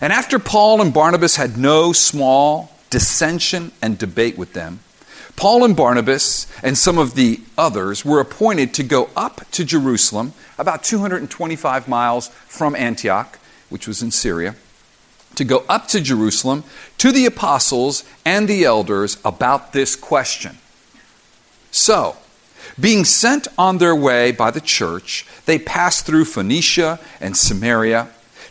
And after Paul and Barnabas had no small dissension and debate with them, Paul and Barnabas and some of the others were appointed to go up to Jerusalem, about 225 miles from Antioch, which was in Syria, to go up to Jerusalem to the apostles and the elders about this question. So, being sent on their way by the church, they passed through Phoenicia and Samaria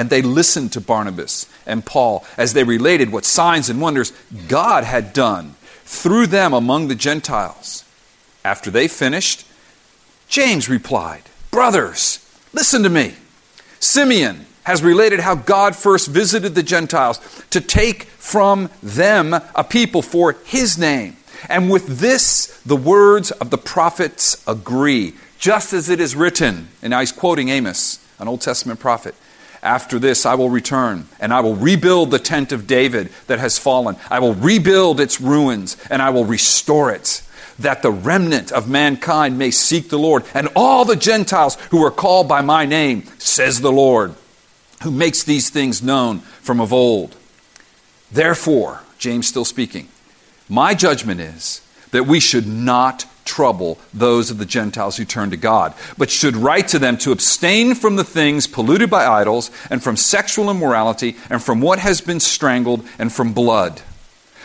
and they listened to Barnabas and Paul as they related what signs and wonders God had done through them among the Gentiles. After they finished, James replied, Brothers, listen to me. Simeon has related how God first visited the Gentiles to take from them a people for his name. And with this, the words of the prophets agree, just as it is written. And now he's quoting Amos, an Old Testament prophet. After this, I will return, and I will rebuild the tent of David that has fallen. I will rebuild its ruins, and I will restore it, that the remnant of mankind may seek the Lord, and all the Gentiles who are called by my name, says the Lord, who makes these things known from of old. Therefore, James still speaking, my judgment is that we should not trouble those of the Gentiles who turn to God, but should write to them to abstain from the things polluted by idols, and from sexual immorality, and from what has been strangled, and from blood.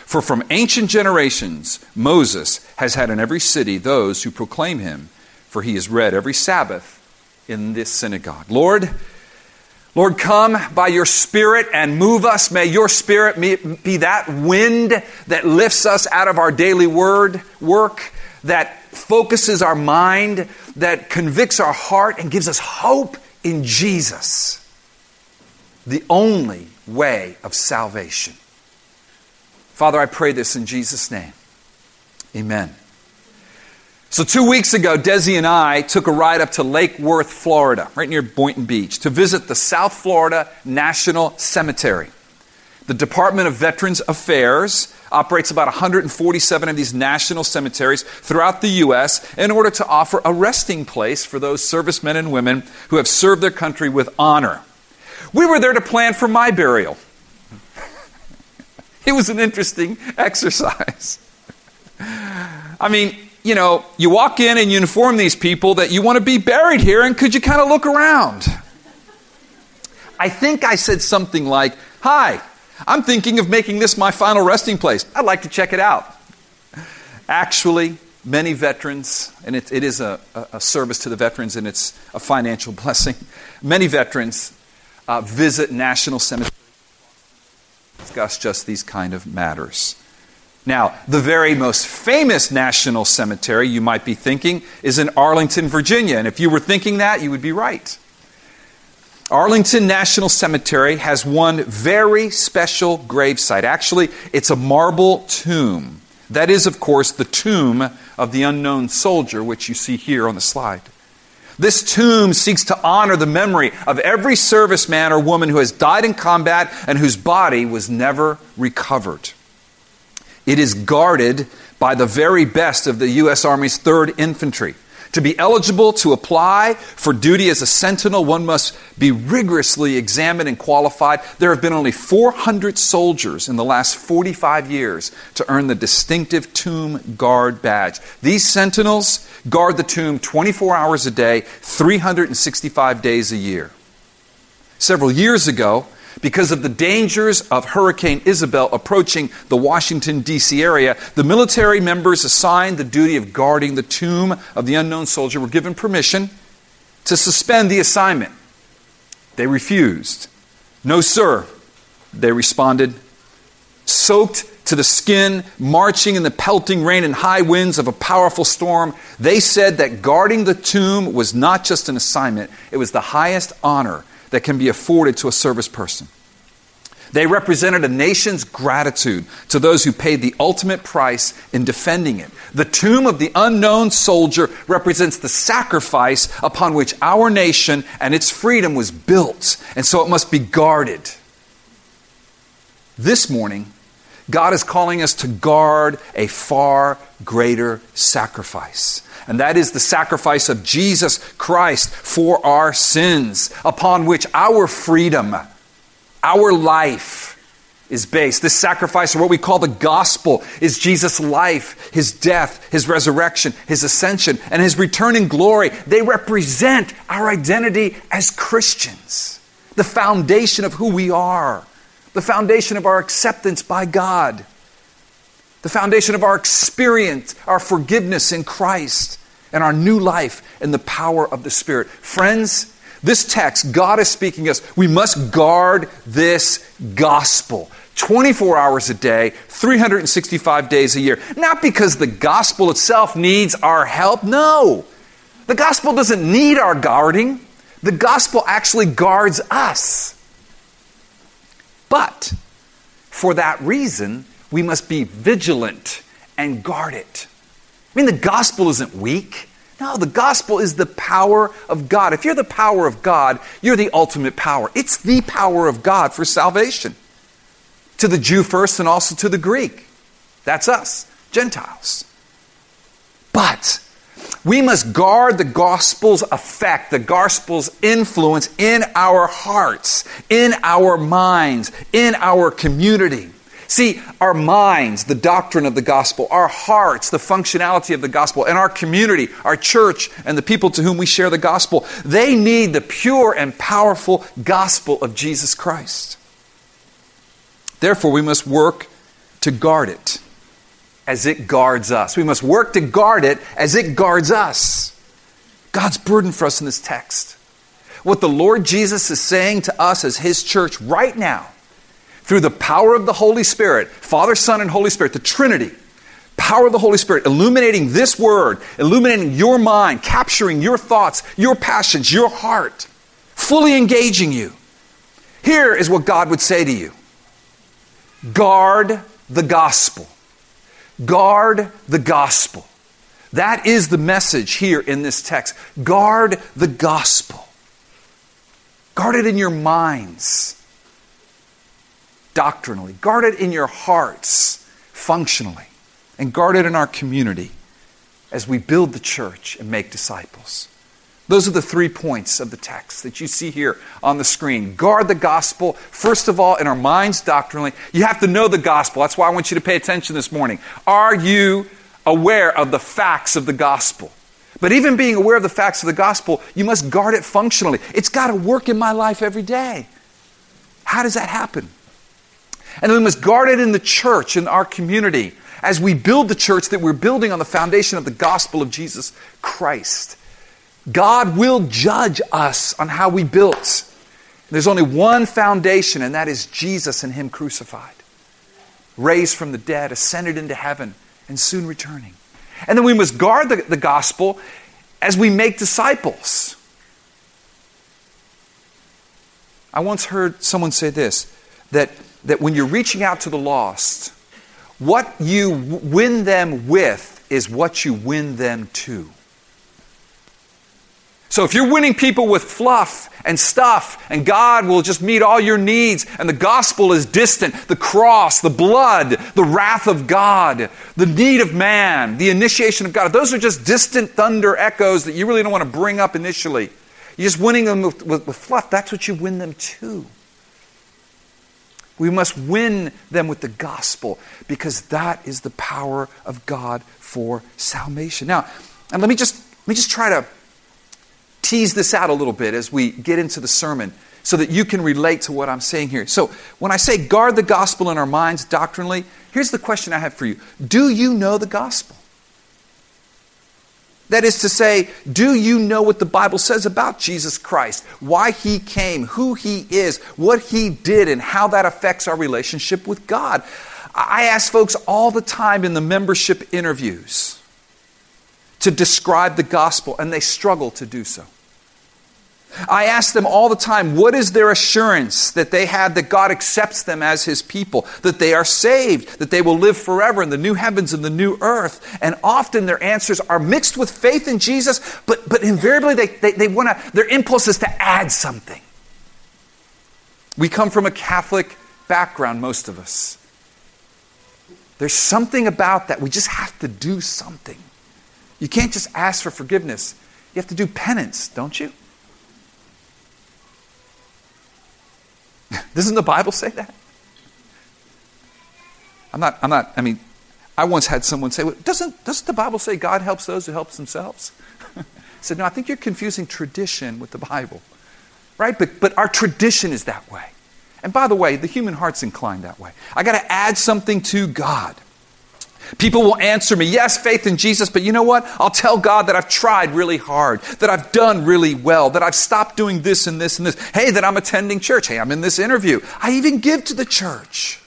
For from ancient generations, Moses has had in every city those who proclaim him, for he is read every Sabbath in this synagogue. Lord, Lord, come by your Spirit and move us. May your Spirit be that wind that lifts us out of our daily word work that focuses our mind, that convicts our heart, and gives us hope in Jesus, the only way of salvation. Father, I pray this in Jesus' name. Amen. So, two weeks ago, Desi and I took a ride up to Lake Worth, Florida, right near Boynton Beach, to visit the South Florida National Cemetery. The Department of Veterans Affairs operates about 147 of these national cemeteries throughout the U.S. in order to offer a resting place for those servicemen and women who have served their country with honor. We were there to plan for my burial. it was an interesting exercise. I mean, you know, you walk in and you inform these people that you want to be buried here, and could you kind of look around? I think I said something like, Hi, I'm thinking of making this my final resting place. I'd like to check it out. Actually, many veterans, and it, it is a, a, service to the veterans and it's a financial blessing, many veterans uh, visit national cemeteries to discuss just these kind of matters. Now, the very most famous national cemetery you might be thinking is in Arlington, Virginia. And if you were thinking that, you would be right. Arlington National Cemetery has one very special gravesite. Actually, it's a marble tomb. That is, of course, the tomb of the unknown soldier, which you see here on the slide. This tomb seeks to honor the memory of every serviceman or woman who has died in combat and whose body was never recovered. It is guarded by the very best of the U.S. Army's 3rd Infantry. To be eligible to apply for duty as a sentinel, one must be rigorously examined and qualified. There have been only 400 soldiers in the last 45 years to earn the distinctive Tomb Guard badge. These sentinels guard the tomb 24 hours a day, 365 days a year. Several years ago, because of the dangers of Hurricane Isabel approaching the Washington, D.C. area, the military members assigned the duty of guarding the tomb of the unknown soldier were given permission to suspend the assignment. They refused. No, sir, they responded. Soaked to the skin, marching in the pelting rain and high winds of a powerful storm, they said that guarding the tomb was not just an assignment, it was the highest honor that can be afforded to a service person. They represented a nation's gratitude to those who paid the ultimate price in defending it. The tomb of the unknown soldier represents the sacrifice upon which our nation and its freedom was built, and so it must be guarded. This morning, God is calling us to guard a far greater sacrifice. And that is the sacrifice of Jesus Christ for our sins, upon which our freedom, our life, is based. This sacrifice, or what we call the gospel, is Jesus' life, his death, his resurrection, his ascension, and his return in glory. They represent our identity as Christians, the foundation of who we are, the foundation of our acceptance by God the foundation of our experience, our forgiveness in Christ, and our new life in the power of the Spirit. Friends, this text, God is speaking to us. We must guard this gospel 24 hours a day, 365 days a year. Not because the gospel itself needs our help. No. The gospel doesn't need our guarding. The gospel actually guards us. But for that reason, we must be vigilant and guard it. I mean, the gospel isn't weak. No, the gospel is the power of God. If you're the power of God, you're the ultimate power. It's the power of God for salvation. To the Jew first and also to the Greek. That's us, Gentiles. But we must guard the gospel's effect, the gospel's influence in our hearts, in our minds, in our community. See, our minds, the doctrine of the gospel, our hearts, the functionality of the gospel, and our community, our church, and the people to whom we share the gospel, they need the pure and powerful gospel of Jesus Christ. Therefore, we must work to guard it as it guards us. We must work to guard it as it guards us. God's burden for us in this text. What the Lord Jesus is saying to us as His church right now through the power of the Holy Spirit, Father, Son, and Holy Spirit, the Trinity, power of the Holy Spirit, illuminating this word, illuminating your mind, capturing your thoughts, your passions, your heart, fully engaging you. Here is what God would say to you guard the gospel. Guard the gospel. That is the message here in this text. Guard the gospel. Guard it in your minds doctrinally, guard it in your hearts functionally, and guard it in our community as we build the church and make disciples. Those are the three points of the text that you see here on the screen. Guard the gospel, first of all, in our minds doctrinally. You have to know the gospel. That's why I want you to pay attention this morning. Are you aware of the facts of the gospel? But even being aware of the facts of the gospel, you must guard it functionally. It's got to work in my life every day. How does that happen? And we must guard it in the church, in our community, as we build the church that we're building on the foundation of the gospel of Jesus Christ. God will judge us on how we built. There's only one foundation, and that is Jesus and Him crucified, raised from the dead, ascended into heaven, and soon returning. And then we must guard the, the gospel as we make disciples. I once heard someone say this that that when you're reaching out to the lost, what you win them with is what you win them to. So if you're winning people with fluff and stuff, and God will just meet all your needs, and the gospel is distant, the cross, the blood, the wrath of God, the need of man, the initiation of God, those are just distant thunder echoes that you really don't want to bring up initially. You're just winning them with, with, with fluff. That's what you win them to. We must win them with the gospel because that is the power of God for salvation. Now, and let me just let me just try to tease this out a little bit as we get into the sermon so that you can relate to what I'm saying here. So, when I say guard the gospel in our minds doctrinally, here's the question I have for you Do you know the gospel? That is to say, do you know what the Bible says about Jesus Christ? Why he came, who he is, what he did, and how that affects our relationship with God? I ask folks all the time in the membership interviews to describe the gospel, and they struggle to do so. I ask them all the time, what is their assurance that they have that God accepts them as His people, that they are saved, that they will live forever in the new heavens and the new earth? And often their answers are mixed with faith in Jesus, but, but invariably they, they, they want to, their impulse is to add something. We come from a Catholic background, most of us. There's something about that. We just have to do something. You can't just ask for forgiveness. You have to do penance, don't you? Doesn't the Bible say that? I'm not, I'm not, I mean, I once had someone say, well, doesn't, doesn't the Bible say God helps those who help themselves? I said, no, I think you're confusing tradition with the Bible. Right? But, but our tradition is that way. And by the way, the human heart's inclined that way. I got to add something to God. People will answer me, yes, faith in Jesus, but you know what? I'll tell God that I've tried really hard, that I've done really well, that I've stopped doing this and this and this. Hey, that I'm attending church. Hey, I'm in this interview. I even give to the church.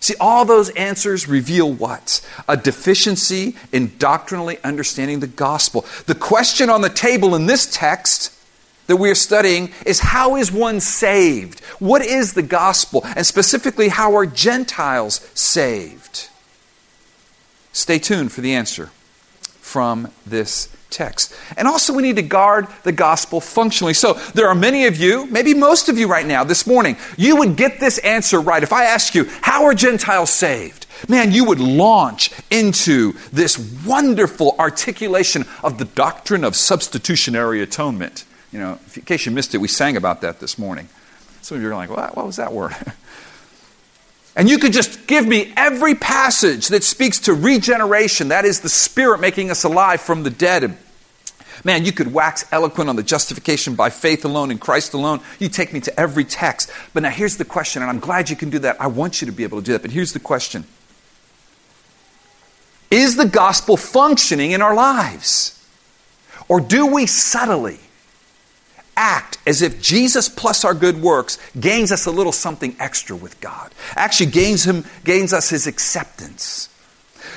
See, all those answers reveal what? A deficiency in doctrinally understanding the gospel. The question on the table in this text that we are studying is how is one saved? What is the gospel? And specifically, how are Gentiles saved? Stay tuned for the answer from this text. And also, we need to guard the gospel functionally. So, there are many of you, maybe most of you right now, this morning, you would get this answer right. If I ask you, how are Gentiles saved? Man, you would launch into this wonderful articulation of the doctrine of substitutionary atonement. You know, in case you missed it, we sang about that this morning. Some of you are like, what, what was that word? and you could just give me every passage that speaks to regeneration, that is, the Spirit making us alive from the dead. Man, you could wax eloquent on the justification by faith alone in Christ alone. You take me to every text. But now here's the question, and I'm glad you can do that. I want you to be able to do that. But here's the question Is the gospel functioning in our lives? Or do we subtly, act as if Jesus plus our good works gains us a little something extra with God. Actually gains him gains us his acceptance.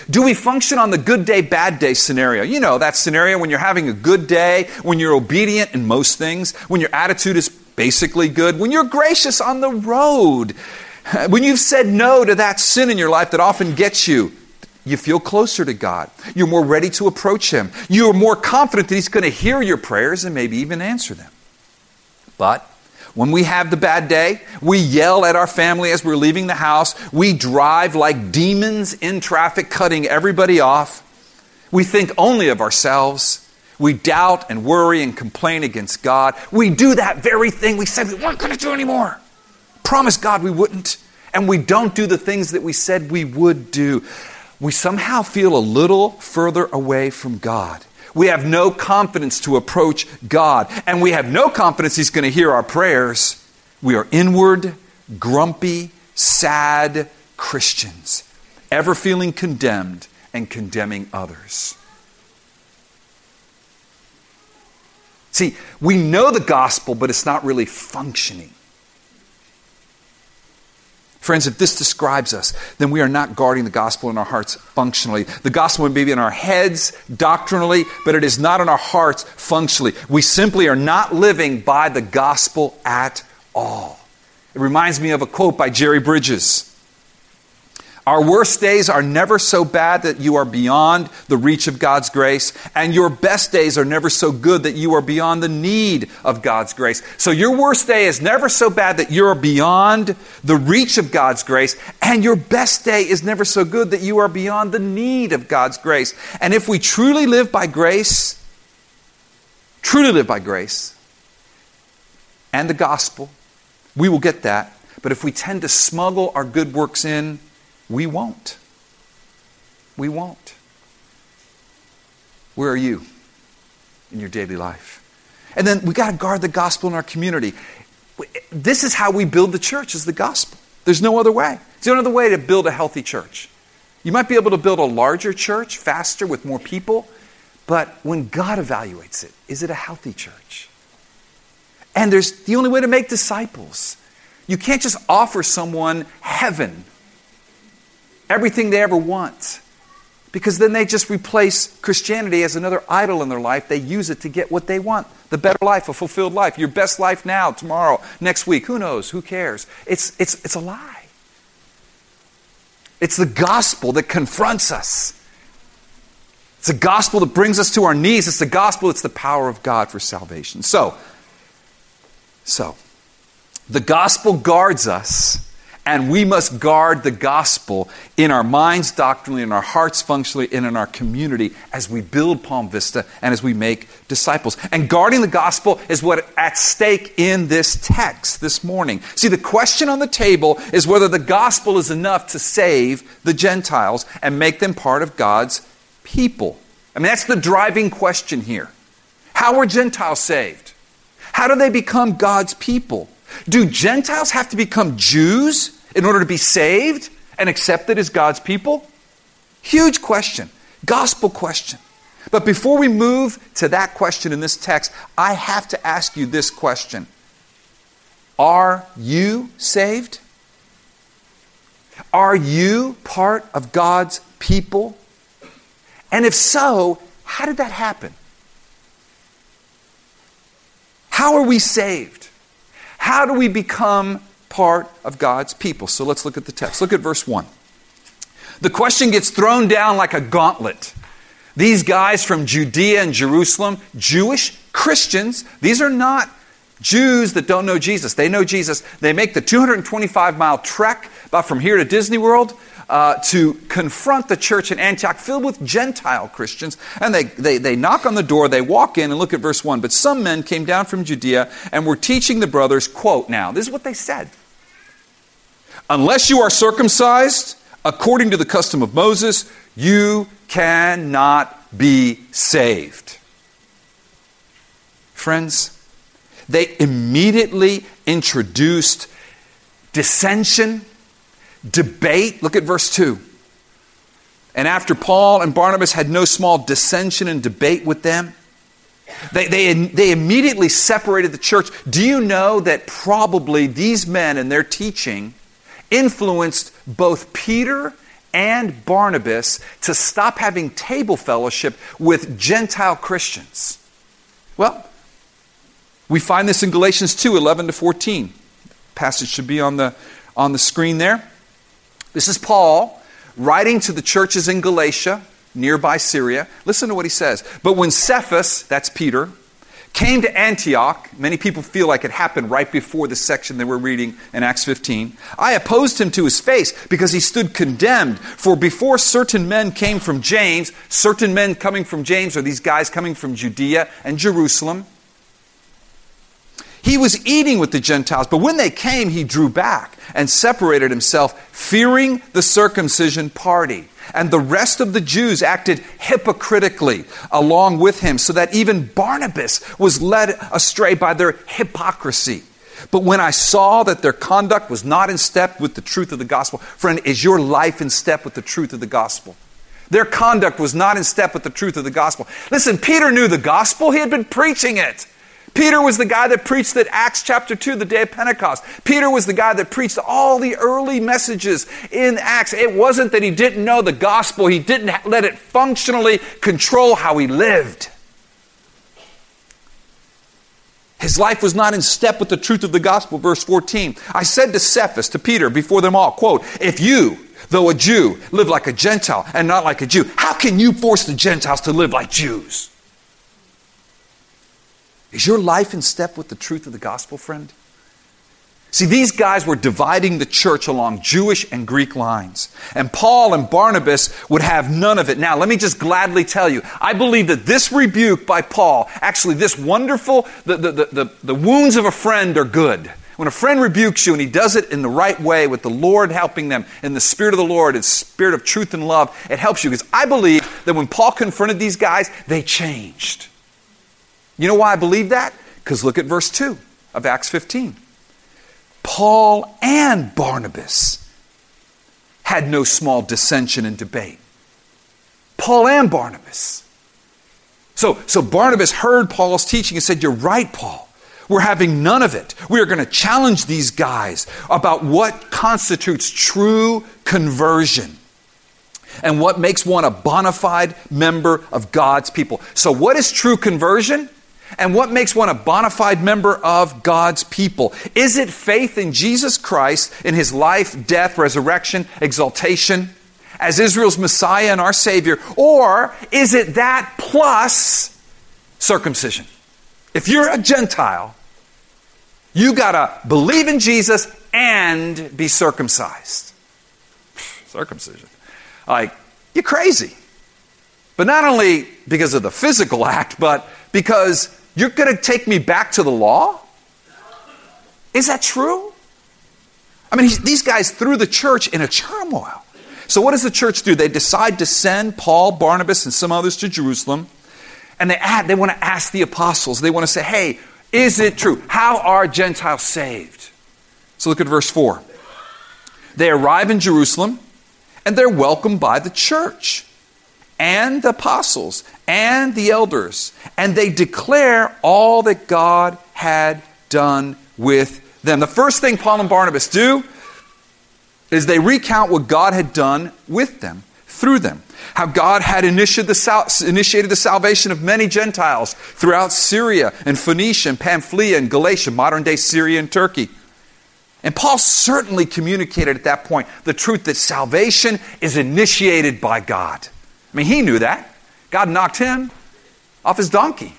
Do we function on the good day, bad day scenario? You know, that scenario when you're having a good day, when you're obedient in most things, when your attitude is basically good, when you're gracious on the road, when you've said no to that sin in your life that often gets you you feel closer to God. You're more ready to approach Him. You're more confident that He's going to hear your prayers and maybe even answer them. But when we have the bad day, we yell at our family as we're leaving the house. We drive like demons in traffic, cutting everybody off. We think only of ourselves. We doubt and worry and complain against God. We do that very thing we said we weren't going to do anymore. Promise God we wouldn't. And we don't do the things that we said we would do. We somehow feel a little further away from God we have no confidence to approach God, and we have no confidence He's going to hear our prayers. We are inward, grumpy, sad Christians, ever feeling condemned and condemning others. See, we know the gospel, but it's not really functioning. Friends, if this describes us, then we are not guarding the gospel in our hearts functionally. The gospel may be in our heads doctrinally, but it is not in our hearts functionally. We simply are not living by the gospel at all. It reminds me of a quote by Jerry Bridges. Our worst days are never so bad that you are beyond the reach of God's grace, and your best days are never so good that you are beyond the need of God's grace. So your worst day is never so bad that you're beyond the reach of God's grace, and your best day is never so good that you are beyond the need of God's grace. And if we truly live by grace, truly live by grace and the gospel, we will get that. But if we tend to smuggle our good works in, we won't. We won't. Where are you in your daily life? And then we got to guard the gospel in our community. This is how we build the church is the gospel. There's no other way. There's no other way to build a healthy church. You might be able to build a larger church faster with more people, but when God evaluates it, is it a healthy church? And there's the only way to make disciples. You can't just offer someone heaven everything they ever want. Because then they just replace Christianity as another idol in their life. They use it to get what they want the better life, a fulfilled life, your best life now, tomorrow, next week. Who knows? Who cares? It's, it's, it's a lie. It's the gospel that confronts us. It's the gospel that brings us to our knees. It's the gospel it's the power of God for salvation. So, so, the gospel guards us and we must guard the gospel in our minds doctrinally, in our hearts functionally, and in our community as we build Palm Vista and as we make disciples. And guarding the gospel is what at stake in this text this morning. See, the question on the table is whether the gospel is enough to save the Gentiles and make them part of God's people. I mean, that's the driving question here. How are Gentiles saved? How do they become God's people? Do Gentiles have to become Jews in order to be saved and accepted as God's people? Huge question, gospel question. But before we move to that question in this text, I have to ask you this question Are you saved? Are you part of God's people? And if so, how did that happen? How are we saved? How do we become part of God's people? So let's look at the text. Look at verse 1. The question gets thrown down like a gauntlet. These guys from Judea and Jerusalem, Jewish Christians, these are not Jews that don't know Jesus. They know Jesus. They make the 225 mile trek about from here to Disney World uh, to confront the church in Antioch filled with Gentile Christians. And they, they, they knock on the door, they walk in, and look at verse 1. But some men came down from Judea and were teaching the brothers, quote, now, this is what they said. Unless you are circumcised according to the custom of Moses, you cannot be saved. Friends, they immediately introduced dissension debate. Look at verse 2. And after Paul and Barnabas had no small dissension and debate with them, they, they, they immediately separated the church. Do you know that probably these men and their teaching influenced both Peter and Barnabas to stop having table fellowship with Gentile Christians? Well, we find this in Galatians 2 11 to 14. Passage should be on the, on the screen there. This is Paul writing to the churches in Galatia, nearby Syria. Listen to what he says. But when Cephas, that's Peter, came to Antioch, many people feel like it happened right before the section that we're reading in Acts 15. I opposed him to his face because he stood condemned. For before certain men came from James, certain men coming from James are these guys coming from Judea and Jerusalem. He was eating with the Gentiles, but when they came, he drew back and separated himself, fearing the circumcision party. And the rest of the Jews acted hypocritically along with him, so that even Barnabas was led astray by their hypocrisy. But when I saw that their conduct was not in step with the truth of the gospel, friend, is your life in step with the truth of the gospel? Their conduct was not in step with the truth of the gospel. Listen, Peter knew the gospel, he had been preaching it. Peter was the guy that preached that Acts chapter 2, the day of Pentecost. Peter was the guy that preached all the early messages in Acts. It wasn't that he didn't know the gospel, he didn't let it functionally control how he lived. His life was not in step with the truth of the gospel. Verse 14. I said to Cephas, to Peter, before them all, quote, if you though a Jew, live like a Gentile and not like a Jew. How can you force the Gentiles to live like Jews? Is your life in step with the truth of the gospel, friend? See, these guys were dividing the church along Jewish and Greek lines. And Paul and Barnabas would have none of it. Now, let me just gladly tell you, I believe that this rebuke by Paul, actually, this wonderful, the, the, the, the, wounds of a friend are good. When a friend rebukes you and he does it in the right way with the Lord helping them in the Spirit of the Lord, His Spirit of truth and love, it helps you. Because I believe that when Paul confronted these guys, they changed. You know why I believe that? Because look at verse 2 of Acts 15. Paul and Barnabas had no small dissension and debate. Paul and Barnabas. So, so Barnabas heard Paul's teaching and said, You're right, Paul. We're having none of it. We are going to challenge these guys about what constitutes true conversion and what makes one a bona fide member of God's people. So, what is true conversion? And what makes one a bona fide member of God's people? Is it faith in Jesus Christ, in his life, death, resurrection, exaltation, as Israel's Messiah and our Savior? Or is it that plus circumcision? If you're a Gentile, you got to believe in Jesus and be circumcised. Circumcision. Like, you're crazy. But not only because of the physical act, but because you're going to take me back to the law? Is that true? I mean, these guys threw the church in a turmoil. So, what does the church do? They decide to send Paul, Barnabas, and some others to Jerusalem. And they, add, they want to ask the apostles, they want to say, hey, is it true? How are Gentiles saved? So, look at verse 4. They arrive in Jerusalem and they're welcomed by the church and the apostles and the elders, and they declare all that God had done with them. The first thing Paul and Barnabas do is they recount what God had done with them, through them. How God had initiated the, sal- initiated the salvation of many Gentiles throughout Syria and Phoenicia and Pamphylia and Galatia, modern day Syria and Turkey. And Paul certainly communicated at that point the truth that salvation is initiated by God. I mean, he knew that. God knocked him off his donkey.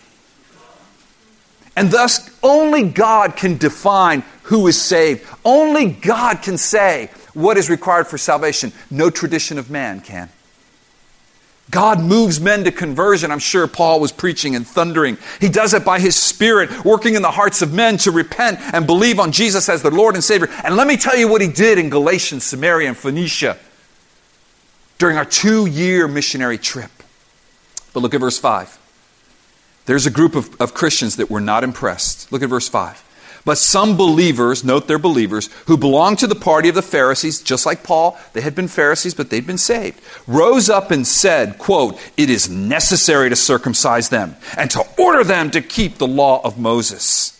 And thus, only God can define who is saved. Only God can say what is required for salvation. No tradition of man can. God moves men to conversion. I'm sure Paul was preaching and thundering. He does it by his Spirit, working in the hearts of men to repent and believe on Jesus as their Lord and Savior. And let me tell you what he did in Galatians, Samaria, and Phoenicia during our two year missionary trip. But look at verse 5. There's a group of, of Christians that were not impressed. Look at verse 5. But some believers, note they're believers, who belonged to the party of the Pharisees, just like Paul, they had been Pharisees, but they'd been saved, rose up and said, quote, It is necessary to circumcise them and to order them to keep the law of Moses.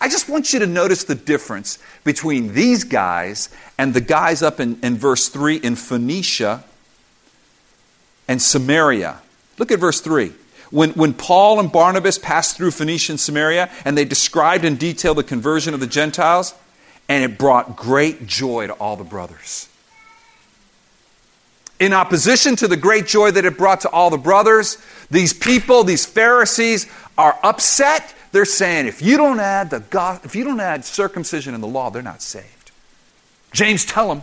I just want you to notice the difference between these guys and the guys up in, in verse 3 in Phoenicia and Samaria. Look at verse 3. When, when Paul and Barnabas passed through Phoenicia and Samaria, and they described in detail the conversion of the Gentiles, and it brought great joy to all the brothers. In opposition to the great joy that it brought to all the brothers, these people, these Pharisees, are upset they're saying if you don't add the God, if you don't add circumcision in the law, they're not saved. James, tell them,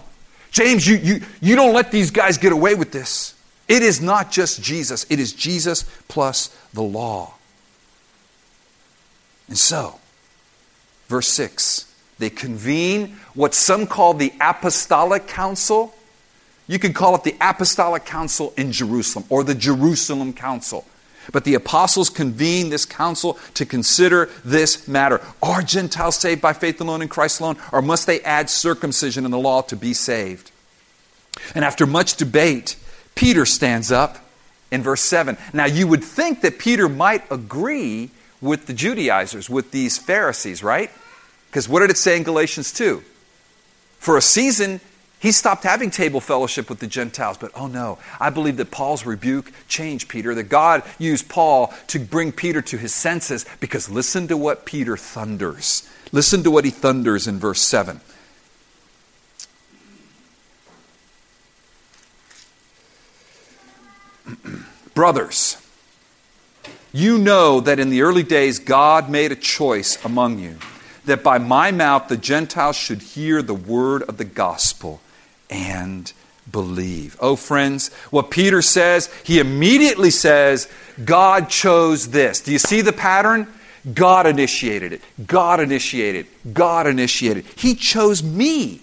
James, you, you, you don't let these guys get away with this. It is not just Jesus, it is Jesus plus the law. And so, verse 6, they convene what some call the Apostolic Council. You can call it the Apostolic Council in Jerusalem or the Jerusalem Council. But the apostles convened this council to consider this matter. Are Gentiles saved by faith alone in Christ alone, or must they add circumcision in the law to be saved? And after much debate, Peter stands up in verse 7. Now, you would think that Peter might agree with the Judaizers, with these Pharisees, right? Because what did it say in Galatians 2? For a season, he stopped having table fellowship with the Gentiles, but oh no, I believe that Paul's rebuke changed Peter, that God used Paul to bring Peter to his senses, because listen to what Peter thunders. Listen to what he thunders in verse 7. Brothers, you know that in the early days God made a choice among you that by my mouth the Gentiles should hear the word of the gospel and believe. Oh, friends, what Peter says, he immediately says, God chose this. Do you see the pattern? God initiated it. God initiated it. God initiated it. He chose me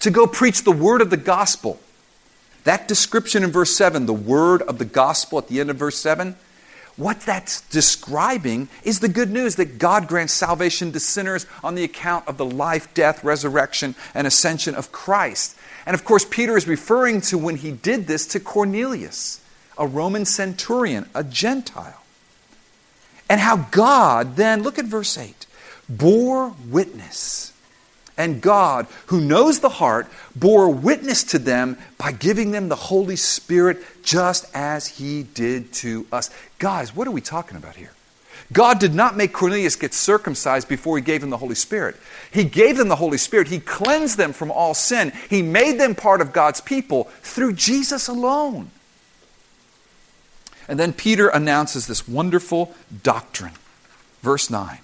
to go preach the word of the gospel. That description in verse 7, the word of the gospel at the end of verse 7, what that's describing is the good news that God grants salvation to sinners on the account of the life, death, resurrection, and ascension of Christ. And of course, Peter is referring to when he did this to Cornelius, a Roman centurion, a Gentile. And how God then, look at verse 8, bore witness and God, who knows the heart, bore witness to them by giving them the Holy Spirit just as He did to us. Guys, what are we talking about here? God did not make Cornelius get circumcised before he gave him the Holy Spirit. He gave them the Holy Spirit. He cleansed them from all sin. He made them part of God's people through Jesus alone. And then Peter announces this wonderful doctrine. Verse 9.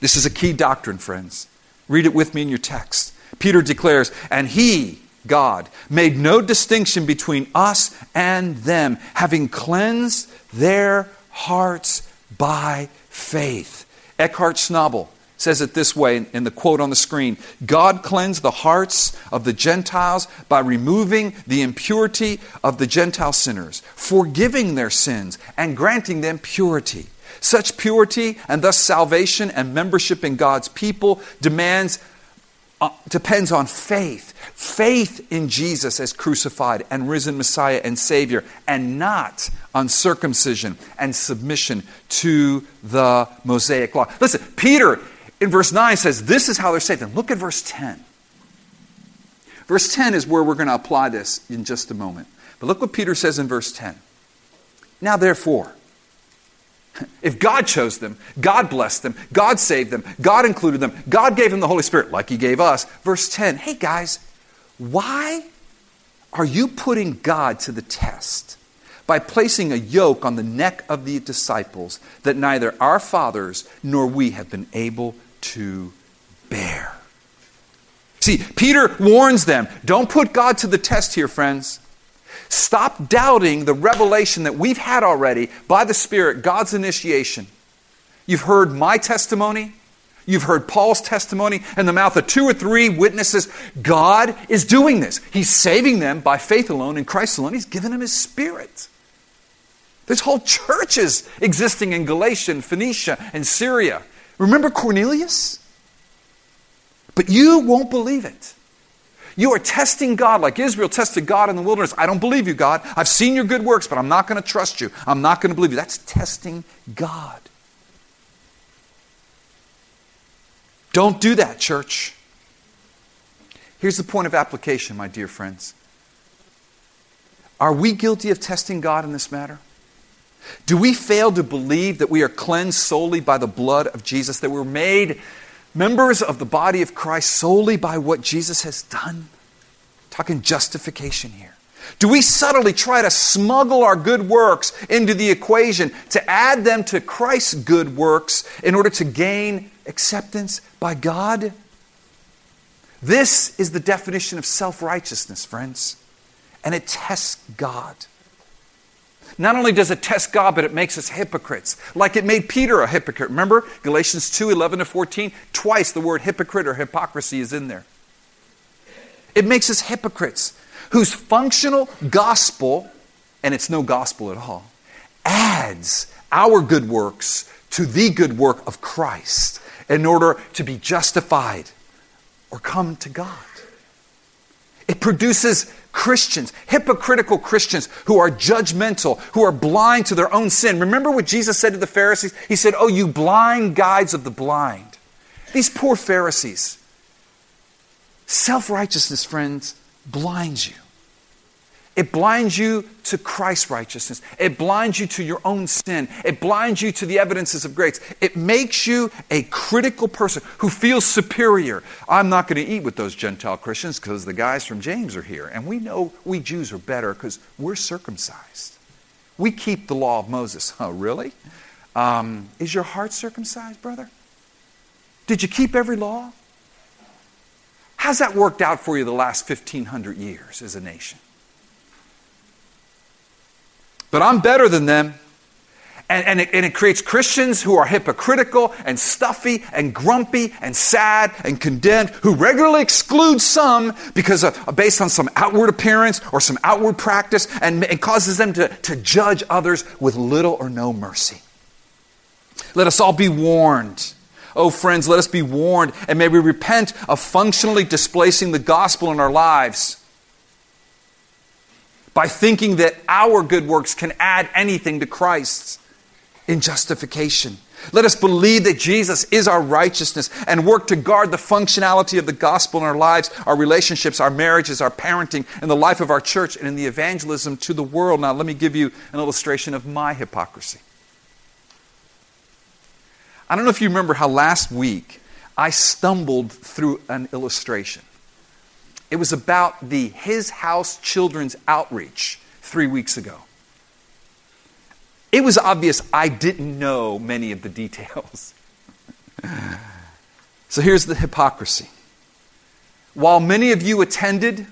This is a key doctrine, friends. Read it with me in your text. Peter declares, And he, God, made no distinction between us and them, having cleansed their hearts by faith. Eckhard Schnabel says it this way in the quote on the screen God cleansed the hearts of the Gentiles by removing the impurity of the Gentile sinners, forgiving their sins, and granting them purity. Such purity and thus salvation and membership in God's people demands uh, depends on faith. Faith in Jesus as crucified and risen Messiah and Savior, and not on circumcision and submission to the Mosaic law. Listen, Peter in verse 9 says this is how they're saved. And look at verse 10. Verse 10 is where we're going to apply this in just a moment. But look what Peter says in verse 10. Now, therefore, if God chose them, God blessed them, God saved them, God included them, God gave them the Holy Spirit like He gave us. Verse 10 Hey guys, why are you putting God to the test by placing a yoke on the neck of the disciples that neither our fathers nor we have been able to bear? See, Peter warns them don't put God to the test here, friends. Stop doubting the revelation that we've had already by the Spirit, God's initiation. You've heard my testimony. You've heard Paul's testimony in the mouth of two or three witnesses. God is doing this. He's saving them by faith alone in Christ alone. He's given them His Spirit. There's whole churches existing in Galatia and Phoenicia and Syria. Remember Cornelius? But you won't believe it. You are testing God like Israel tested God in the wilderness. I don't believe you, God. I've seen your good works, but I'm not going to trust you. I'm not going to believe you. That's testing God. Don't do that, church. Here's the point of application, my dear friends. Are we guilty of testing God in this matter? Do we fail to believe that we are cleansed solely by the blood of Jesus, that we're made members of the body of Christ solely by what Jesus has done? Talking justification here. Do we subtly try to smuggle our good works into the equation to add them to Christ's good works in order to gain acceptance by God? This is the definition of self righteousness, friends, and it tests God. Not only does it test God, but it makes us hypocrites. Like it made Peter a hypocrite. Remember Galatians 2 11 to 14? Twice the word hypocrite or hypocrisy is in there. It makes us hypocrites whose functional gospel, and it's no gospel at all, adds our good works to the good work of Christ in order to be justified or come to God. It produces Christians, hypocritical Christians who are judgmental, who are blind to their own sin. Remember what Jesus said to the Pharisees? He said, Oh, you blind guides of the blind. These poor Pharisees. Self righteousness, friends, blinds you. It blinds you to Christ's righteousness. It blinds you to your own sin. It blinds you to the evidences of grace. It makes you a critical person who feels superior. I'm not going to eat with those Gentile Christians because the guys from James are here. And we know we Jews are better because we're circumcised. We keep the law of Moses. Oh, really? Um, is your heart circumcised, brother? Did you keep every law? How's that worked out for you the last 1,500 years as a nation? But I'm better than them. And, and, it, and, it, creates Christians who are hypocritical and stuffy and grumpy and sad and condemned, who regularly exclude some because of, uh, based on some outward appearance or some outward practice, and, and causes them to, to judge others with little or no mercy. Let us all be warned. Oh, friends, let us be warned and may we repent of functionally displacing the gospel in our lives by thinking that our good works can add anything to Christ's in justification. Let us believe that Jesus is our righteousness and work to guard the functionality of the gospel in our lives, our relationships, our marriages, our parenting, in the life of our church, and in the evangelism to the world. Now, let me give you an illustration of my hypocrisy. I don't know if you remember how last week I stumbled through an illustration. It was about the His House Children's Outreach three weeks ago. It was obvious I didn't know many of the details. so here's the hypocrisy. While many of you attended,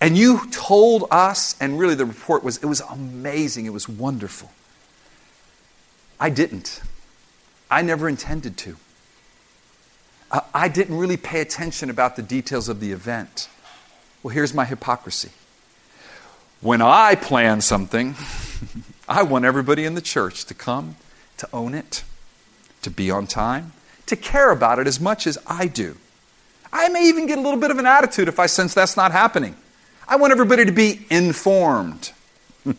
and you told us, and really the report was, it was amazing, it was wonderful. I didn't. I never intended to. I didn't really pay attention about the details of the event. Well, here's my hypocrisy. When I plan something, I want everybody in the church to come, to own it, to be on time, to care about it as much as I do. I may even get a little bit of an attitude if I sense that's not happening. I want everybody to be informed.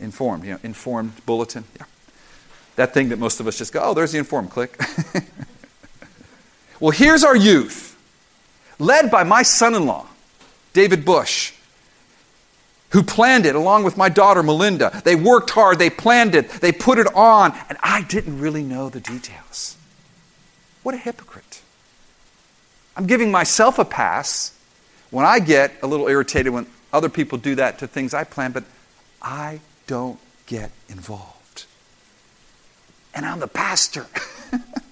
informed, you know, informed bulletin. Yeah. That thing that most of us just go, oh, there's the informed, click. well, here's our youth, led by my son in law, David Bush who planned it along with my daughter Melinda. They worked hard, they planned it, they put it on, and I didn't really know the details. What a hypocrite. I'm giving myself a pass when I get a little irritated when other people do that to things I plan, but I don't get involved. And I'm the pastor.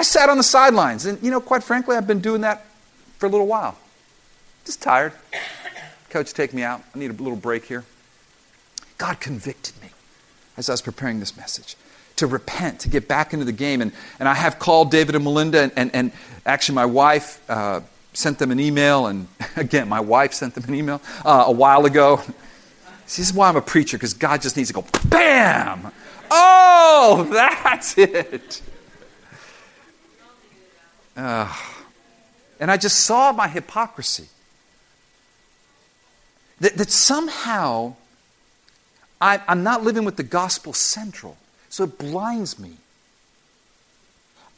I sat on the sidelines, and you know, quite frankly, I've been doing that for a little while. Just tired. Coach, take me out. I need a little break here. God convicted me as I was preparing this message to repent, to get back into the game. And, and I have called David and Melinda, and, and, and actually, my wife uh, sent them an email. And again, my wife sent them an email uh, a while ago. See, this is why I'm a preacher, because God just needs to go, bam! Oh, that's it. Uh, and I just saw my hypocrisy. That, that somehow I, I'm not living with the gospel central, so it blinds me.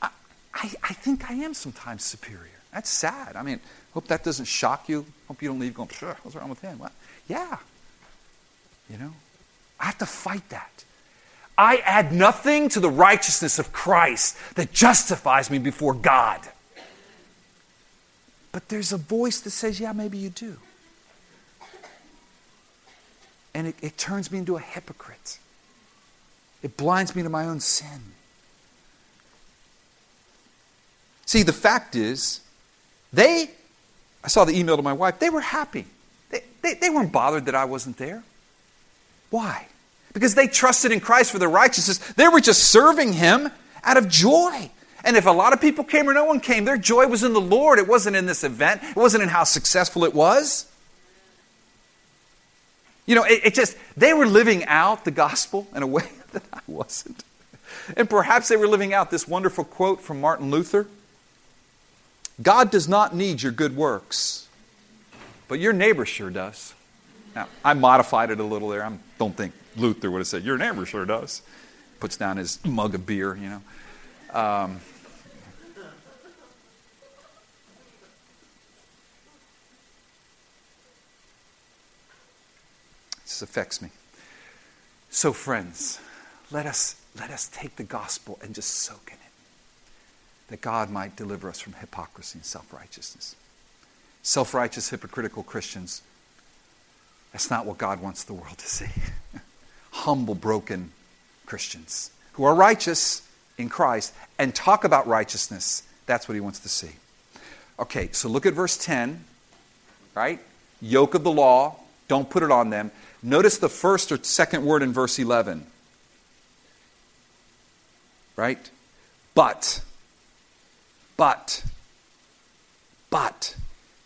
I, I, I think I am sometimes superior. That's sad. I mean, hope that doesn't shock you. Hope you don't leave going, what's wrong with him? What? Yeah. You know, I have to fight that. I add nothing to the righteousness of Christ that justifies me before God. But there's a voice that says, yeah, maybe you do and it, it turns me into a hypocrite. It blinds me to my own sin. See, the fact is, they, I saw the email to my wife, they were happy. They, they, they weren't bothered that I wasn't there. Why? Because they trusted in Christ for their righteousness. They were just serving Him out of joy. And if a lot of people came or no one came, their joy was in the Lord. It wasn't in this event, it wasn't in how successful it was. You know, it, it, just, they were living out the gospel in a way that I wasn't. And perhaps they were living out this wonderful quote from Martin Luther God does not need your good works, but your neighbor sure does. Now, I modified it a little there. I don't think Luther would have said, Your neighbor sure does. Puts down his mug of beer, you know. Um, Affects me. So, friends, let us, let us take the gospel and just soak in it, that God might deliver us from hypocrisy and self righteousness. Self righteous, hypocritical Christians That's not what God wants the world to see. Humble, broken Christians who are righteous in Christ and talk about righteousness. That's what he wants to see. Okay, so look at verse 10, right? Yoke of the law, don't put it on them. Notice the first or second word in verse 11. Right? But, but, but,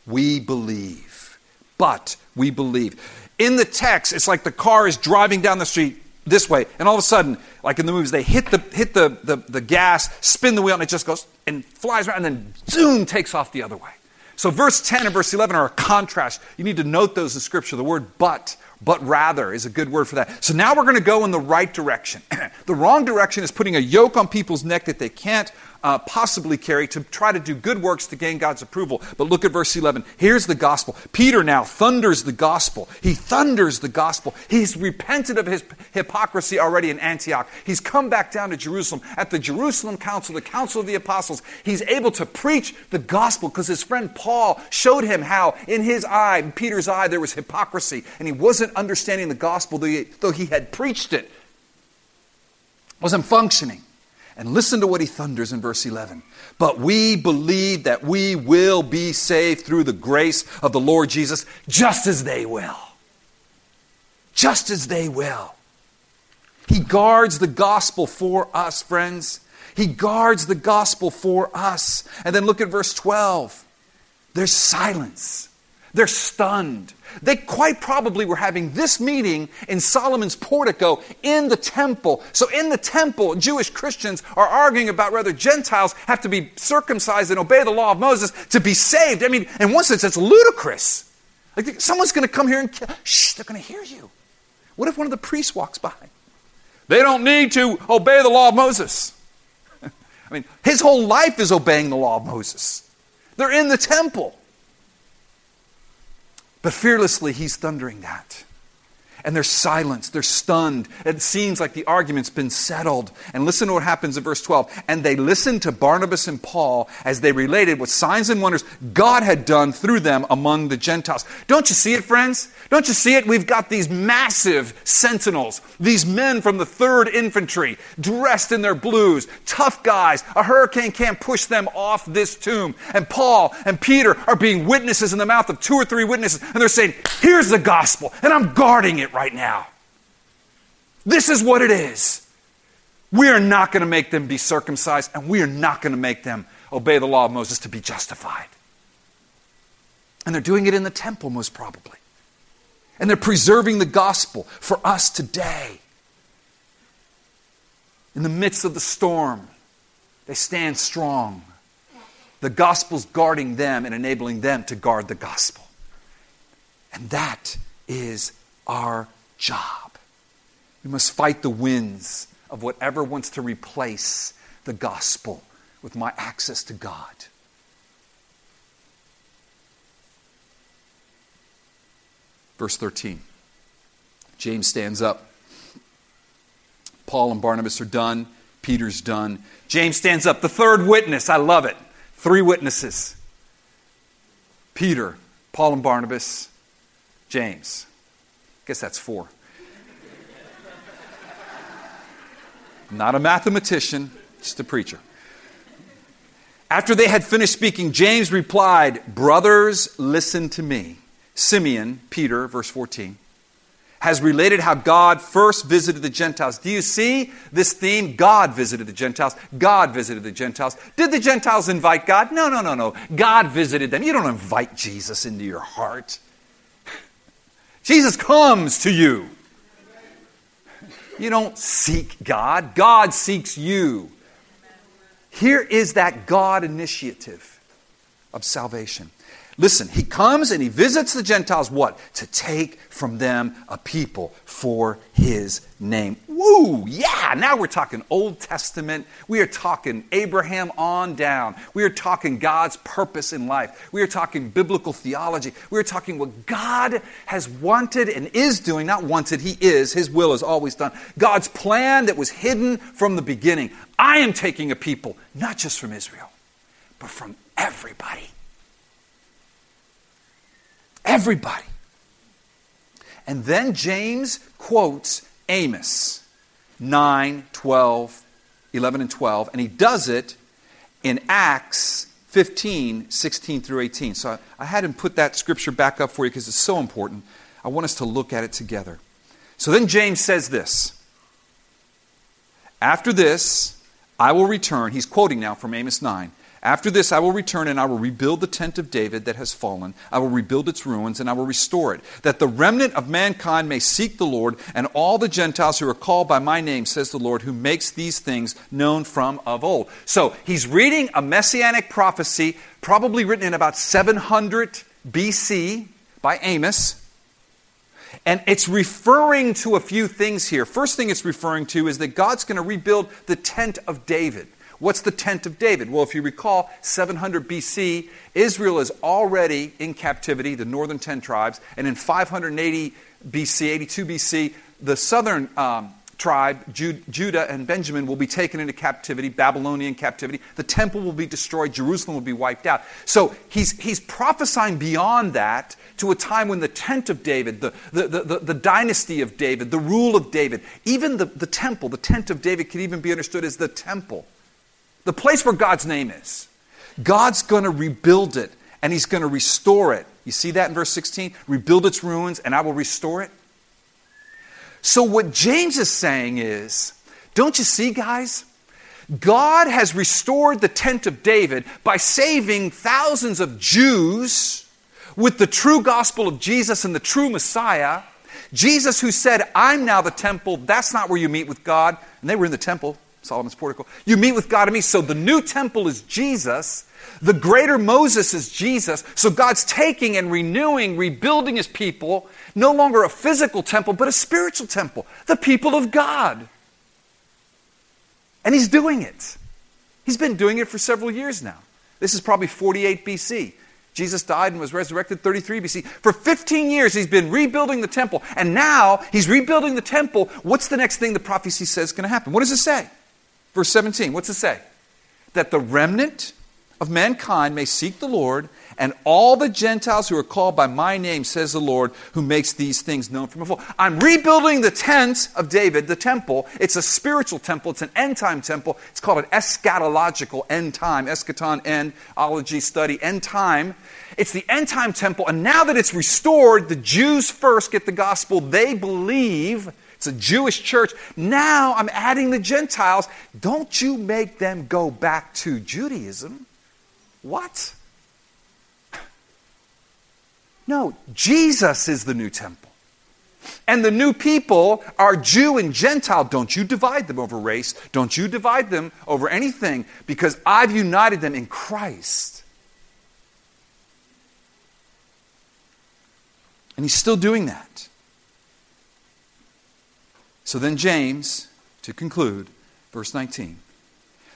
we believe. But we believe. In the text, it's like the car is driving down the street this way, and all of a sudden, like in the movies, they hit the hit the, the, the gas, spin the wheel, and it just goes and flies around, and then zoom takes off the other way. So verse 10 and verse 11 are a contrast. You need to note those in Scripture. The word but, but rather is a good word for that. So now we're going to go in the right direction. the wrong direction is putting a yoke on people's neck that they can't uh, possibly carry to try to do good works to gain God's approval. But look at verse 11. Here's the gospel. Peter now thunders the gospel. He thunders the gospel. He's repented of his hypocrisy already in Antioch. He's come back down to Jerusalem. At the Jerusalem Council, the Council of the Apostles, he's able to preach the gospel because his friend Paul showed him how in his eye, in Peter's eye, there was hypocrisy and he wasn't understanding the gospel though he, though he had preached it. Wasn't functioning. And listen to what he thunders in verse 11. But we believe that we will be saved through the grace of the Lord Jesus, just as they will. Just as they will. He guards the gospel for us, friends. He guards the gospel for us. And then look at verse 12. There's silence. They're stunned. They quite probably were having this meeting in Solomon's portico in the temple. So, in the temple, Jewish Christians are arguing about whether Gentiles have to be circumcised and obey the law of Moses to be saved. I mean, in one sense, it's ludicrous. Like, someone's going to come here and kill. Shh, they're going to hear you. What if one of the priests walks by? They don't need to obey the law of Moses. I mean, his whole life is obeying the law of Moses. They're in the temple. But fearlessly, he's thundering that. And they're silenced, they're stunned. It seems like the argument's been settled. And listen to what happens in verse 12. And they listened to Barnabas and Paul as they related what signs and wonders God had done through them among the Gentiles. Don't you see it, friends? Don't you see it? We've got these massive sentinels, these men from the 3rd Infantry, dressed in their blues, tough guys. A hurricane can't push them off this tomb. And Paul and Peter are being witnesses in the mouth of two or three witnesses, and they're saying, Here's the gospel, and I'm guarding it right now. This is what it is. We are not going to make them be circumcised, and we are not going to make them obey the law of Moses to be justified. And they're doing it in the temple, most probably. And they're preserving the gospel for us today. In the midst of the storm, they stand strong. The gospel's guarding them and enabling them to guard the gospel. And that is our job. We must fight the winds of whatever wants to replace the gospel with my access to God. Verse 13. James stands up. Paul and Barnabas are done. Peter's done. James stands up. The third witness. I love it. Three witnesses Peter, Paul and Barnabas, James. Guess that's four. Not a mathematician, just a preacher. After they had finished speaking, James replied, Brothers, listen to me. Simeon, Peter, verse 14, has related how God first visited the Gentiles. Do you see this theme? God visited the Gentiles. God visited the Gentiles. Did the Gentiles invite God? No, no, no, no. God visited them. You don't invite Jesus into your heart. Jesus comes to you. You don't seek God, God seeks you. Here is that God initiative of salvation. Listen, he comes and he visits the Gentiles, what? To take from them a people for his name. Woo! Yeah! Now we're talking Old Testament. We are talking Abraham on down. We are talking God's purpose in life. We are talking biblical theology. We are talking what God has wanted and is doing. Not wanted, he is. His will is always done. God's plan that was hidden from the beginning. I am taking a people, not just from Israel, but from everybody Everybody. And then James quotes Amos 9, 12, 11, and 12, and he does it in Acts 15, 16 through 18. So I, I had him put that scripture back up for you because it's so important. I want us to look at it together. So then James says this After this, I will return. He's quoting now from Amos 9. After this, I will return and I will rebuild the tent of David that has fallen. I will rebuild its ruins and I will restore it, that the remnant of mankind may seek the Lord and all the Gentiles who are called by my name, says the Lord, who makes these things known from of old. So he's reading a messianic prophecy, probably written in about 700 BC by Amos. And it's referring to a few things here. First thing it's referring to is that God's going to rebuild the tent of David. What's the tent of David? Well, if you recall, 700 BC, Israel is already in captivity, the northern 10 tribes, and in 580 BC, 82 BC, the southern um, tribe, Judah and Benjamin, will be taken into captivity, Babylonian captivity. The temple will be destroyed, Jerusalem will be wiped out. So he's, he's prophesying beyond that to a time when the tent of David, the, the, the, the, dynasty of David, the rule of David, even the, the temple, the tent of David can even be understood as the temple the place where God's name is. God's going to rebuild it and he's going to restore it. You see that in verse 16? Rebuild its ruins and I will restore it. So, what James is saying is don't you see, guys? God has restored the tent of David by saving thousands of Jews with the true gospel of Jesus and the true Messiah. Jesus, who said, I'm now the temple, that's not where you meet with God. And they were in the temple. Solomon's portico. You meet with God and me. So the new temple is Jesus. The greater Moses is Jesus. So God's taking and renewing, rebuilding his people, no longer a physical temple, but a spiritual temple, the people of God. And he's doing it. He's been doing it for several years now. This is probably 48 BC. Jesus died and was resurrected 33 BC. For 15 years, he's been rebuilding the temple. And now he's rebuilding the temple. What's the next thing the prophecy says is going to happen? What does it say? Verse 17, what's it say? That the remnant of mankind may seek the Lord, and all the Gentiles who are called by my name, says the Lord, who makes these things known from afar. I'm rebuilding the tent of David, the temple. It's a spiritual temple, it's an end time temple. It's called an eschatological end time, eschaton, end, ology, study, end time. It's the end time temple, and now that it's restored, the Jews first get the gospel. They believe it's a Jewish church. Now I'm adding the Gentiles. Don't you make them go back to Judaism. What? No, Jesus is the new temple. And the new people are Jew and Gentile. Don't you divide them over race. Don't you divide them over anything because I've united them in Christ. And he's still doing that. So then, James, to conclude, verse 19.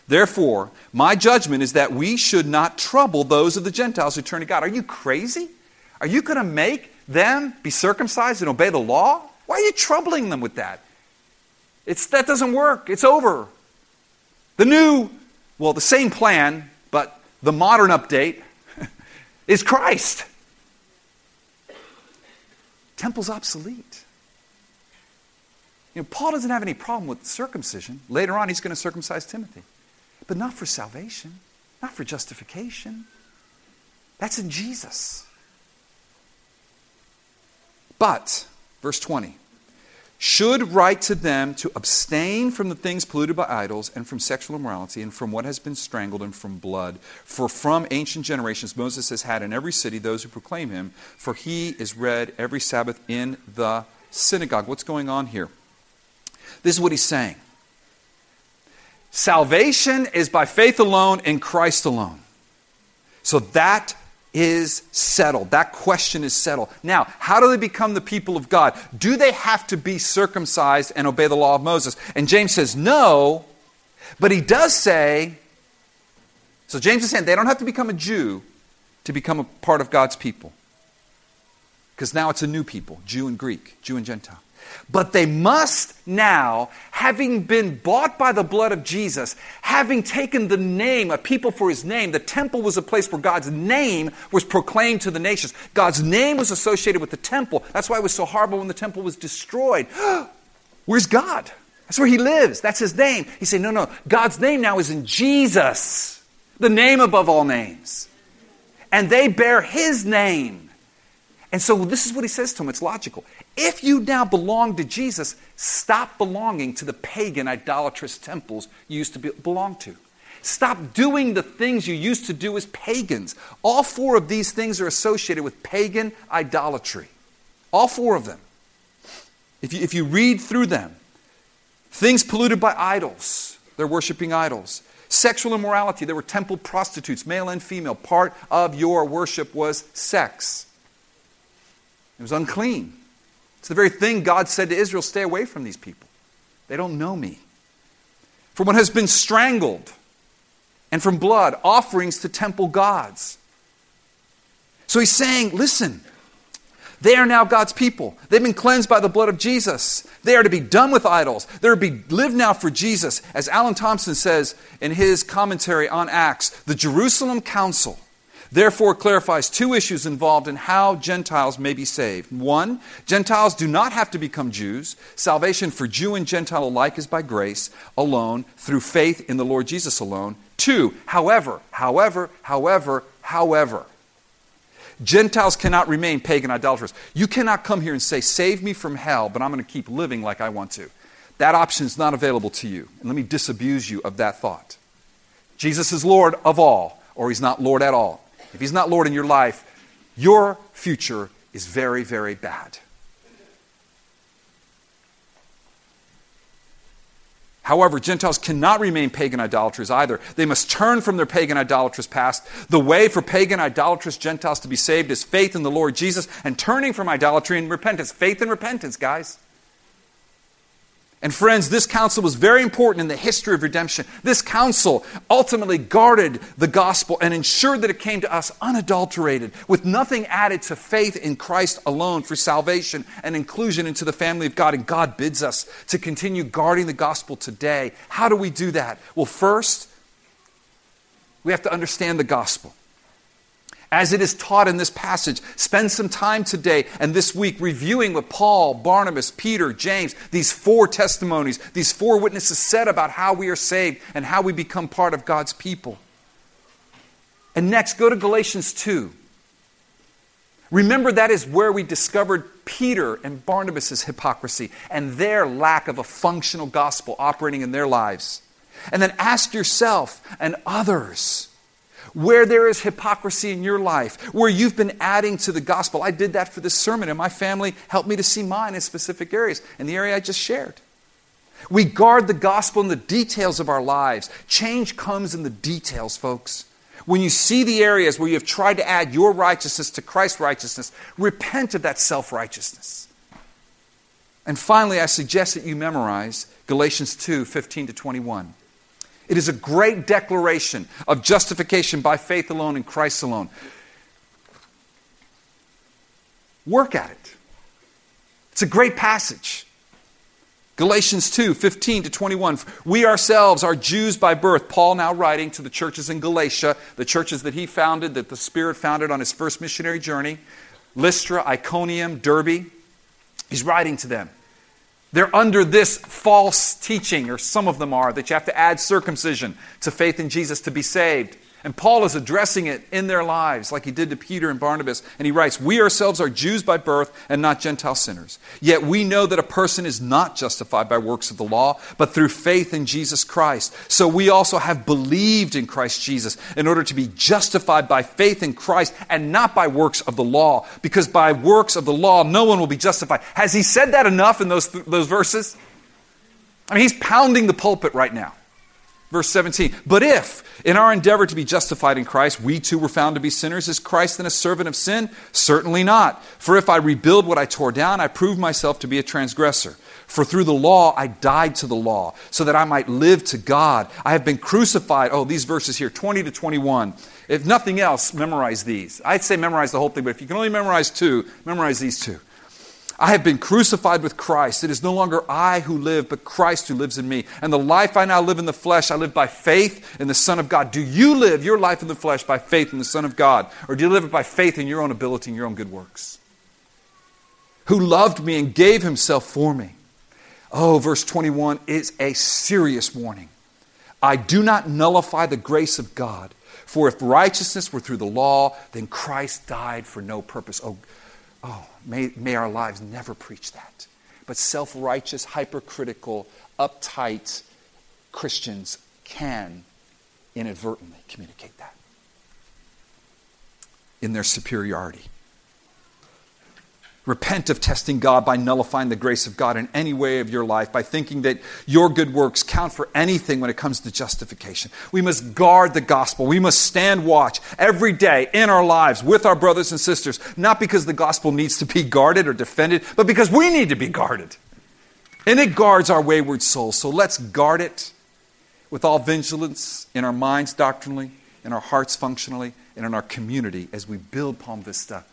Therefore, my judgment is that we should not trouble those of the Gentiles who turn to God. Are you crazy? Are you going to make them be circumcised and obey the law? Why are you troubling them with that? It's, that doesn't work. It's over. The new, well, the same plan, but the modern update is Christ. Temple's obsolete. You know, Paul doesn't have any problem with circumcision. Later on, he's going to circumcise Timothy. But not for salvation, not for justification. That's in Jesus. But, verse 20, should write to them to abstain from the things polluted by idols and from sexual immorality and from what has been strangled and from blood. For from ancient generations Moses has had in every city those who proclaim him, for he is read every Sabbath in the synagogue. What's going on here? This is what he's saying Salvation is by faith alone in Christ alone. So that is settled. That question is settled. Now, how do they become the people of God? Do they have to be circumcised and obey the law of Moses? And James says no, but he does say, so James is saying they don't have to become a Jew to become a part of God's people. because now it's a new people Jew and Greek, Jew and Gentile. But they must now, having been bought by the blood of Jesus, having taken the name, a people for his name, the temple was a place where God's name was proclaimed to the nations. God's name was associated with the temple. That's why it was so horrible when the temple was destroyed. Where's God? That's where he lives. That's his name. He said, No, no. God's name now is in Jesus, the name above all names. And they bear his name. And so this is what he says to them. It's logical. If you now belong to Jesus, stop belonging to the pagan, idolatrous temples you used to be, belong to. Stop doing the things you used to do as pagans. All four of these things are associated with pagan idolatry. All four of them. If you, if you read through them, things polluted by idols, they're worshiping idols. Sexual immorality, there were temple prostitutes, male and female. Part of your worship was sex. It was unclean. It's the very thing God said to Israel stay away from these people. They don't know me. From what has been strangled, and from blood, offerings to temple gods. So he's saying, listen, they are now God's people. They've been cleansed by the blood of Jesus. They are to be done with idols. They're to be live now for Jesus. As Alan Thompson says in his commentary on Acts, the Jerusalem Council therefore clarifies two issues involved in how Gentiles may be saved. One, Gentiles do not have to become Jews. Salvation for Jew and Gentile alike is by grace alone, through faith in the Lord Jesus alone. Two, however, however, however, however, Gentiles cannot remain pagan idolaters. You cannot come here and say, Save me from hell, but I'm going to keep living like I want to. That option is not available to you. And let me disabuse you of that thought. Jesus is Lord of all, or he's not Lord at all. If He's not Lord in your life, your future is very, very bad. However, Gentiles cannot remain pagan idolaters either. They must turn from their pagan idolatrous past. The way for pagan idolatrous Gentiles to be saved is faith in the Lord Jesus and turning from idolatry and repentance. Faith and repentance, guys. And friends, this council was very important in the history of redemption. This council ultimately guarded the gospel and ensured that it came to us unadulterated, with nothing added to faith in Christ alone for salvation and inclusion into the family of God. And God bids us to continue guarding the gospel today. How do we do that? Well, first, we have to understand the gospel as it is taught in this passage. Spend some time today and this week reviewing what Paul, Barnabas, Peter, James, these four testimonies, these four witnesses said about how we are saved and how we become part of God's people. And next, go to Galatians 2. Remember, that is where we discovered Peter and Barnabas' hypocrisy and their lack of a functional gospel operating in their lives. And then ask yourself and others where there is hypocrisy in your life, where you've been adding to the gospel. I did that for this sermon, and my family helped me to see mine in specific areas, in the area I just shared. We guard the gospel in the details of our lives. Change comes in the details, folks. When you see the areas where you have tried to add your righteousness to Christ's righteousness, repent of that self righteousness. And finally, I suggest that you memorize Galatians 2 15 to 21. It is a great declaration of justification by faith alone in Christ alone. Work at it. It's a great passage. Galatians 2 15 to 21. We ourselves are Jews by birth. Paul now writing to the churches in Galatia, the churches that he founded, that the Spirit founded on his first missionary journey Lystra, Iconium, Derbe. He's writing to them. They're under this false teaching, or some of them are, that you have to add circumcision to faith in Jesus to be saved. And Paul is addressing it in their lives, like he did to Peter and Barnabas. And he writes, We ourselves are Jews by birth and not Gentile sinners. Yet we know that a person is not justified by works of the law, but through faith in Jesus Christ. So we also have believed in Christ Jesus in order to be justified by faith in Christ and not by works of the law. Because by works of the law, no one will be justified. Has he said that enough in those, those verses? I mean, he's pounding the pulpit right now. Verse 17. But if, in our endeavor to be justified in Christ, we too were found to be sinners, is Christ then a servant of sin? Certainly not. For if I rebuild what I tore down, I prove myself to be a transgressor. For through the law I died to the law, so that I might live to God. I have been crucified. Oh, these verses here, 20 to 21. If nothing else, memorize these. I'd say memorize the whole thing, but if you can only memorize two, memorize these two. I have been crucified with Christ. It is no longer I who live, but Christ who lives in me. And the life I now live in the flesh, I live by faith in the Son of God. Do you live your life in the flesh by faith in the Son of God? Or do you live it by faith in your own ability and your own good works? Who loved me and gave himself for me. Oh, verse 21 is a serious warning. I do not nullify the grace of God, for if righteousness were through the law, then Christ died for no purpose. Oh, oh may, may our lives never preach that. But self righteous, hypercritical, uptight Christians can inadvertently communicate that in their superiority. Repent of testing God by nullifying the grace of God in any way of your life, by thinking that your good works count for anything when it comes to justification. We must guard the gospel. We must stand watch every day in our lives with our brothers and sisters, not because the gospel needs to be guarded or defended, but because we need to be guarded. And it guards our wayward souls. So let's guard it with all vigilance in our minds doctrinally, in our hearts functionally, and in our community as we build Palm Vista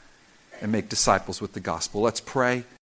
and make disciples with the gospel. Let's pray.